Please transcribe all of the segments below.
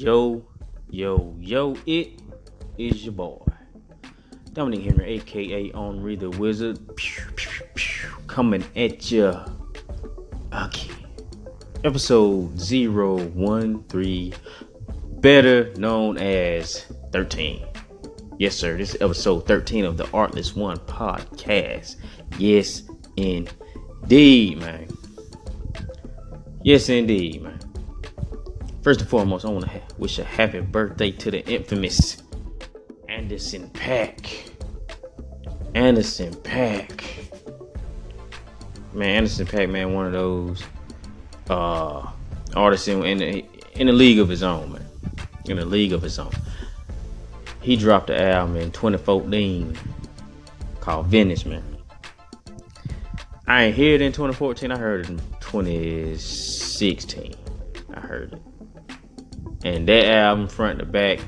Yo, yo, yo, it is your boy. Dominic Henry, aka Henri the Wizard, pew, pew, pew, coming at ya again. Episode 013, better known as 13. Yes, sir, this is episode 13 of the Artless One podcast. Yes, indeed, man. Yes, indeed, man. First and foremost, I want to wish a happy birthday to the infamous Anderson Paak. Anderson Paak. Man, Anderson Paak, man, one of those uh, artists in, in, the, in a league of his own, man. In a league of his own. He dropped an album in 2014 called Venice, man. I ain't hear it in 2014. I heard it in 2016. I heard it. And that album, front to back,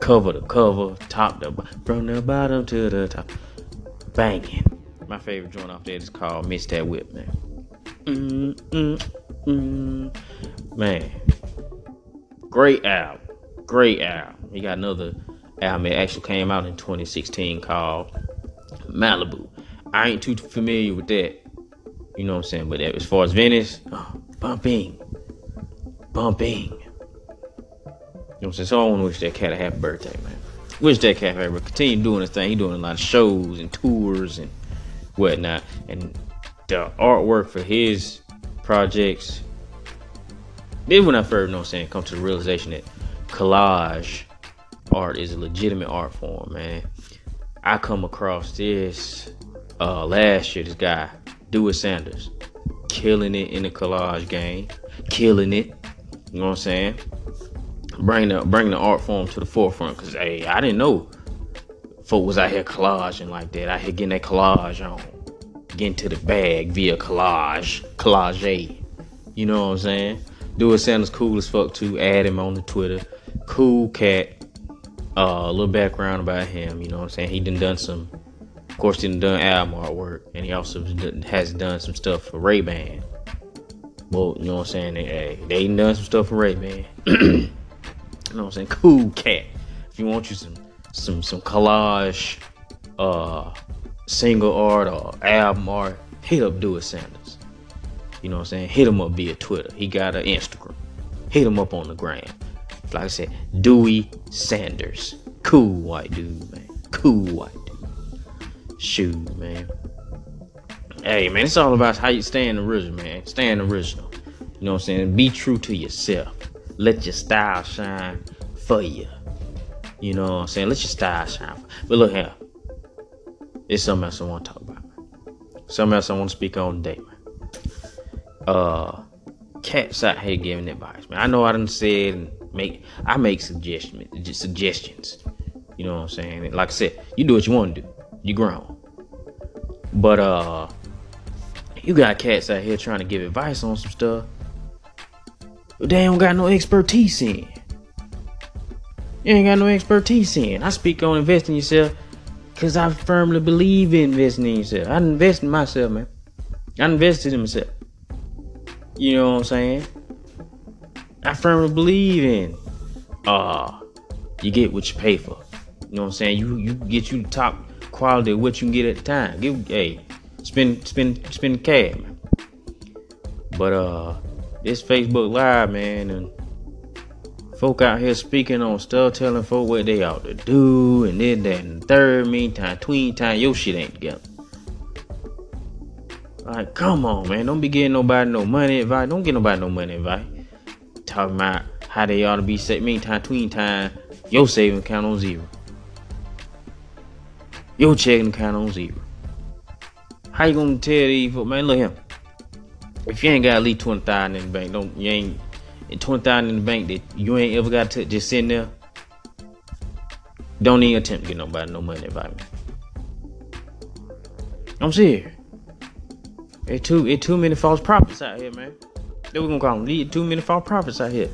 cover to cover, top to from the bottom to the top, banging. My favorite joint off there is called "Miss That Whip," man. Mm, mm, mm. Man, great album, great album. He got another album that actually came out in 2016 called Malibu. I ain't too familiar with that. You know what I'm saying? But as far as Venice, oh, bumping, bumping. You know what I'm saying? So I want to wish that cat a happy birthday, man. Wish that cat happy birthday. Continue doing his thing. He doing a lot of shows and tours and whatnot. And the artwork for his projects. Then when I first, you know what I'm saying, come to the realization that collage art is a legitimate art form, man. I come across this uh last year, this guy, Dewey Saunders, killing it in the collage game, killing it. You know what I'm saying? Bring the bring the art form to the forefront. Cause hey, I didn't know folk was out here collaging like that. I here getting that collage on, getting to the bag via collage, collage. You know what I'm saying? Dewey Saunders cool as fuck too. Add him on the Twitter. Cool cat. Uh, a little background about him. You know what I'm saying? He done done some. Of course, didn't done album artwork, and he also has done some stuff for Ray Ban. Well, you know what I'm saying? They, hey, they done some stuff for Ray Ban. You know what I'm saying? Cool cat. If you want you some some some collage uh single art or album art, hit up Dewey Saunders. You know what I'm saying? Hit him up via Twitter. He got an Instagram. Hit him up on the gram. Like I said, Dewey Saunders. Cool white dude, man. Cool white dude. Shoot, man. Hey, man, it's all about how you stand original, man. Stand original. You know what I'm saying? Be true to yourself let your style shine for you. You know what I'm saying? Let your style shine. But look here. It's something else I want to talk about. Something else I want to speak on today. Uh cats out here giving advice, man. I know I didn't say and make I make suggestions suggestions. You know what I'm saying? Like I said, you do what you want to do. You grown. But uh you got cats out here trying to give advice on some stuff they don't got no expertise in. You ain't got no expertise in. I speak on investing yourself because I firmly believe in investing in yourself. I invest in myself, man. I invested in myself. You know what I'm saying? I firmly believe in uh you get what you pay for. You know what I'm saying? You you get you the top quality of what you can get at the time. Give hey, spend spend spend cash, man. But uh this Facebook Live, man, and folk out here speaking on stuff, telling folk what they ought to do, and then that, and third, meantime, tween time, your shit ain't together. Like, come on, man. Don't be getting nobody no money advice. Don't get nobody no money advice. Talking about how they ought to be set. Meantime, tween time, your saving account on zero. Your checking account on zero. How you gonna tell these folks, man? Look here if you ain't got at least twenty thousand in the bank, don't you ain't twenty thousand in the bank that you ain't ever got to just sitting there. Don't even attempt to get nobody no money about me. I'm serious. It too it too many false prophets out here, man. That we gonna call them. Too many false prophets out here.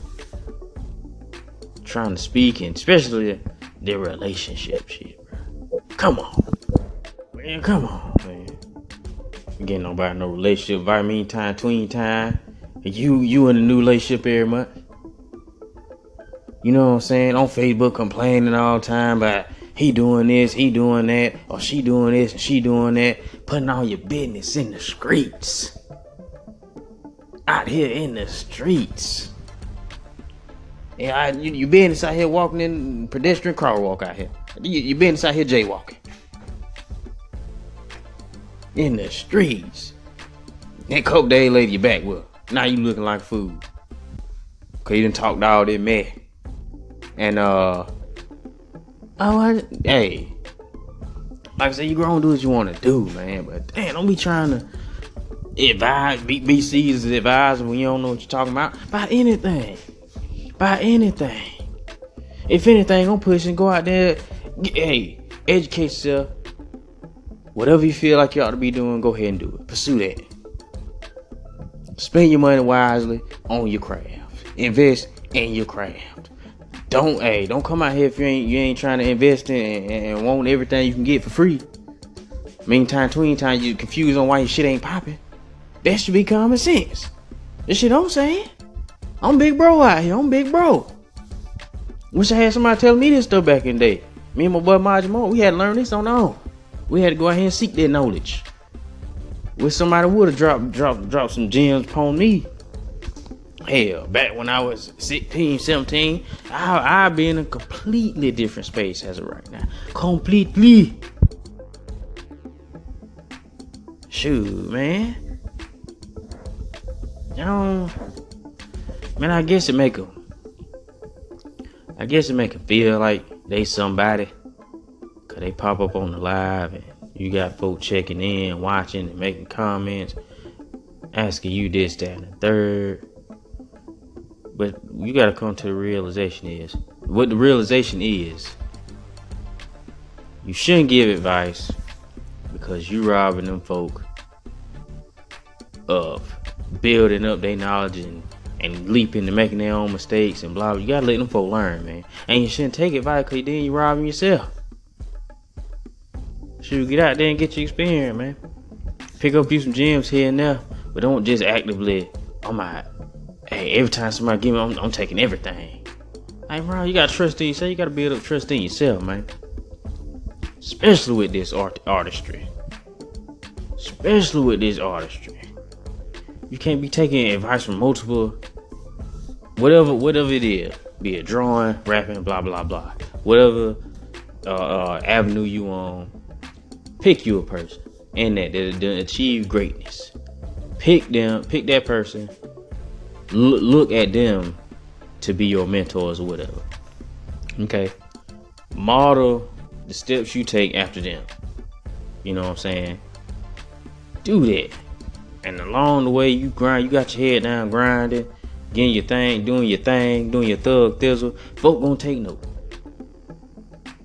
Trying to speak and especially their relationship shit, bro. Come on. Man, come on, getting nobody no relationship. Right meantime, tween time. You you in a new relationship every month. you know what I'm saying, on Facebook complaining all the time about he doing this, he doing that, or she doing this and she doing that, putting all your business in the streets. Out here in the streets. Yeah, I, you, you business out here walking in pedestrian walk out here. You, you business out here jaywalking. In the streets. That coke day lady you back with. Now you looking like food. Cause you done talked all that mess. And uh Oh I, hey. Like I said, you grown do what you wanna do, man. But damn, don't be trying to advise be, is seasons advise when you don't know what you're talking about. About anything. About anything. If anything, don't push and go out there. Get, hey, educate yourself. Whatever you feel like you ought to be doing, go ahead and do it. Pursue that. Spend your money wisely on your craft. Invest in your craft. Don't hey, don't come out here if you ain't you ain't trying to invest in and, and want everything you can get for free. Meantime, tween time you confused on why your shit ain't popping. That should be common sense. This shit I'm saying. I'm big bro out here. I'm big bro. Wish I had somebody telling me this stuff back in the day. Me and my boy Majimo, we had to learn this on our own. We had to go out here and seek that knowledge. Wish somebody would have dropped dropped dropped some gems upon me. Hell, back when I was 16, 17, I, I'd be in a completely different space as of right now. Completely. Shoot, man. You know, man, I guess it make them. I guess it make them feel like they somebody. Cause they pop up on the live and you got folk checking in, watching, and making comments, asking you this, that, and the third. But you gotta come to the realization is what the realization is. You shouldn't give advice because you robbing them folk of building up their knowledge and, and leaping and making their own mistakes and blah, blah. You gotta let them folk learn, man. And you shouldn't take advice because then you're robbing yourself. Shoot, get out there and get your experience, man. Pick up you some gems here and there, but don't just actively. Oh my, hey, every time somebody give me, I'm, I'm taking everything. Hey, bro, you gotta trust in yourself. You gotta build up trust in yourself, man. Especially with this art artistry. Especially with this artistry. You can't be taking advice from multiple, whatever, whatever it is. Be it drawing, rapping, blah blah blah. Whatever uh, uh, avenue you on pick you a person and that that, achieve greatness. Pick them, pick that person. L- look at them to be your mentors or whatever. Okay, model the steps you take after them. You know what I'm saying? Do that, and along the way you grind. You got your head down, grinding, getting your thing, doing your thing, doing your thug thizzle. Folk gonna take note.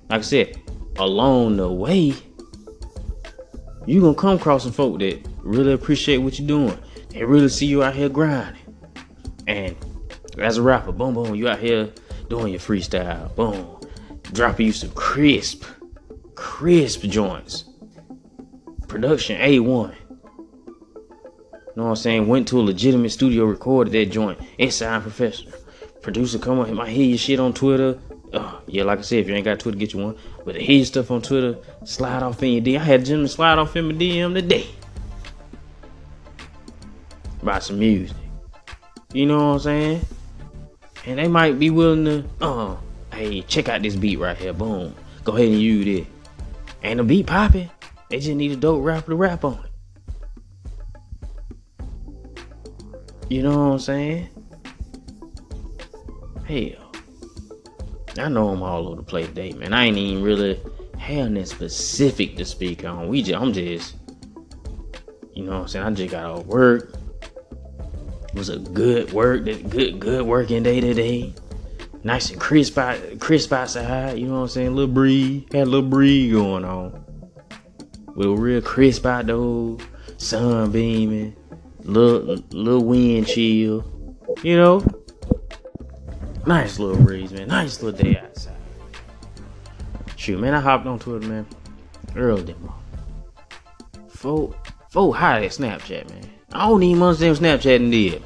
Like I said, along the way you gonna come across some folk that really appreciate what you're doing. They really see you out here grinding. And as a rapper, boom, boom, you out here doing your freestyle, boom, dropping you some crisp, crisp joints. Production A1. You know what I'm saying? Went to a legitimate studio, recorded that joint. Sound professional. Producer come on, might hear your shit on Twitter, uh, yeah, like I said, if you ain't got Twitter, get you one. But the hate stuff on Twitter, slide off in your DM. I had a gentleman slide off in my DM today. About some music. You know what I'm saying? And they might be willing to, uh, hey, check out this beat right here. Boom. Go ahead and use it. And the beat popping. They just need a dope rapper to rap on it. You know what I'm saying? Hell. I know I'm all over the place today, man. I ain't even really have nothing specific to speak on. We just, I'm just, you know what I'm saying? I just got off work. It was a good work, good, good working day today. Nice and crisp out, crisp outside. You know what I'm saying? A little breeze, had a little breeze going on. With a real crisp out though, sun beaming, little, little wind chill. You know, Nice little breeze, man. Nice little day outside. Shoot, man, I hopped on Twitter, man. Early demo. Folk, folk hot at Snapchat, man. I don't even understand what Snapchatting did.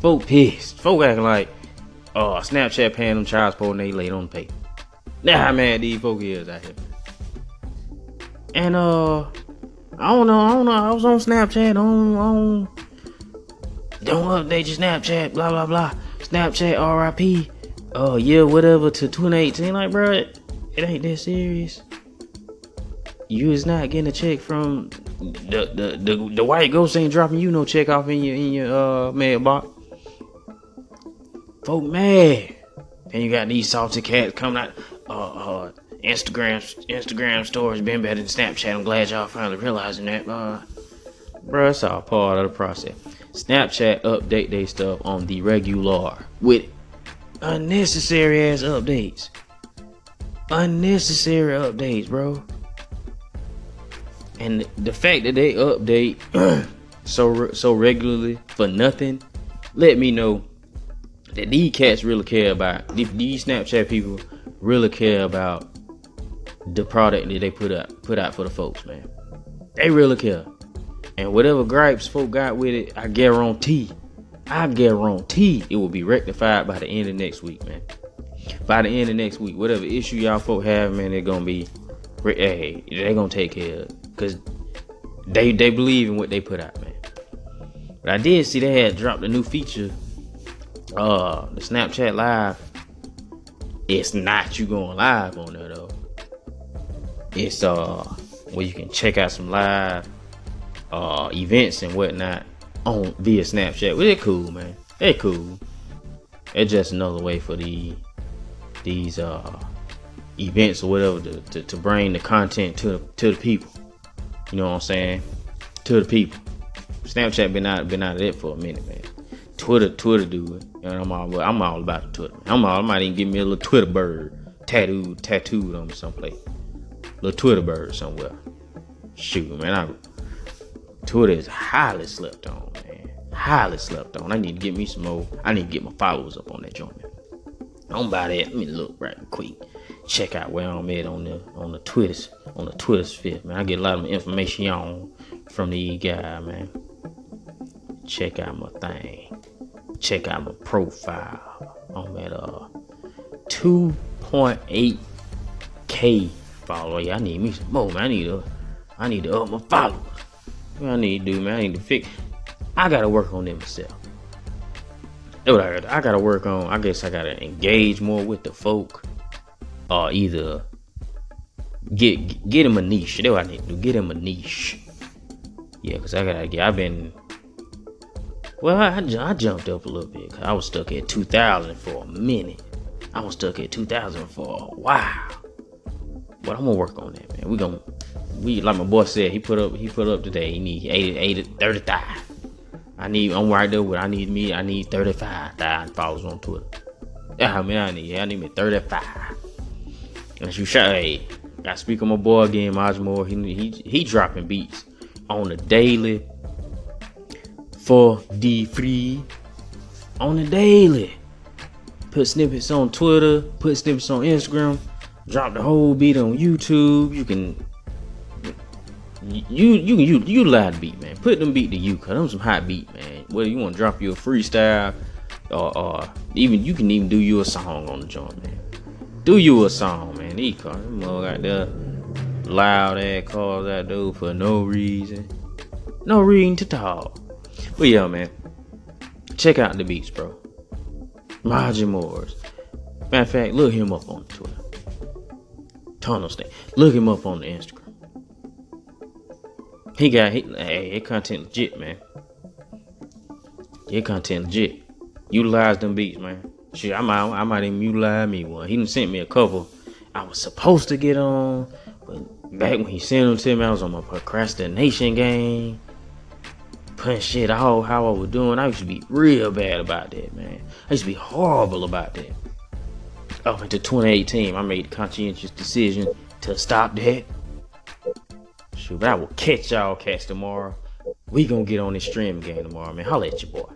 Folk pissed. Folk acting like uh, Snapchat paying them child support and they late on the pay. Now how mad these folk is out here. And uh, I don't know, I don't know. I was on Snapchat, on on. Don't update your Snapchat, blah blah blah. Snapchat RIP. Oh uh, yeah, whatever to 2018. Like, bro, it, ain't that serious. You is not getting a check from the the the, the white ghost ain't dropping you no check off in your in your uh mailbox. Folk mad. Then you got these salty cats coming out. Uh, uh, Instagram Instagram stories been better than Snapchat. I'm glad y'all finally realizing that. Uh, bro, it's all part of the process. Snapchat update their stuff on the regular with unnecessary ass updates. Unnecessary updates, bro. And the fact that they update so so regularly for nothing, let me know that these cats really care about these Snapchat people really care about the product that they put up put out for the folks, man. They really care. And whatever gripes folk got with it, I guarantee, I guarantee it will be rectified by the end of next week, man. By the end of next week, whatever issue y'all folk have, man, they're gonna be, hey, they're gonna take care of it, cause they they believe in what they put out, man. But I did see they had dropped a new feature, uh, the Snapchat Live. It's not you going live on there though. It's uh where you can check out some live uh events and whatnot on via Snapchat. They're cool, man. They're cool. It's just another way for the these uh events or whatever to, to, to bring the content to to the people. You know what I'm saying? To the people. Snapchat been out been out of it for a minute, man. Twitter, Twitter do it. And I'm all I'm all about Twitter. I'm all I might even give me a little Twitter bird tattooed tattooed on me someplace little Twitter bird somewhere. Shoot, man, I Twitter is highly slept on, man. Highly slept on. I need to get me some more. I need to get my followers up on that joint. Don't buy that. Let me look right quick. Check out where I'm at on the on the Twitter on the Twitter sphere, man. I get a lot of information on from the guy, man. Check out my thing. Check out my profile. I'm at uh 2.8k follow. Yeah, I need me some more, man. I need to, I need to up my followers. What I need to do, man. I need to fix. I gotta work on them myself. That's what I heard. I gotta work on. I guess I gotta engage more with the folk, or either get get him a niche. That's what I need to do. Get him a niche. Yeah, cause I gotta get. I've been. Well, I, I jumped up a little bit. Cause I was stuck at 2,000 for a minute. I was stuck at 2,000 for a while. But I'm gonna work on that, man. We gonna we like my boy said, he put up he put up today. He need 80, 80 35. I need I'm right there with I need me, I need 35,000 followers on Twitter. Yeah, I mean I need I need me 35. Unless you shot hey, I speak on my boy again, Majmore. He he he dropping beats on the daily for the free on the daily. Put snippets on Twitter, put snippets on Instagram drop the whole beat on YouTube. You can you you you utilize the beat, man. Put them beat to you, cause them some hot beat, man. Whether you want to drop you a freestyle or, even you can even do you a song on the joint, man. Do you a song, man. These cars, them out there loud ass calls that dude for no reason. No reason to talk. But yeah, man. Check out the beats, bro. Margin Moores. Matter of fact, look him up on Twitter. Tunnel State. Look him up on the Instagram. He got he, hey, his content legit, man. His content legit. Utilize them beats, man. Shit, I might I might even utilize me one. He done sent me a couple I was supposed to get on, but back when he sent them to me, I was on my procrastination game. Putting shit out how I was doing. I used to be real bad about that, man. I used to be horrible about that up into 2018, I made a conscientious decision to stop that. Shoot, but I will catch y'all cats tomorrow. We gonna get on this stream game tomorrow, man. Holla at your boy.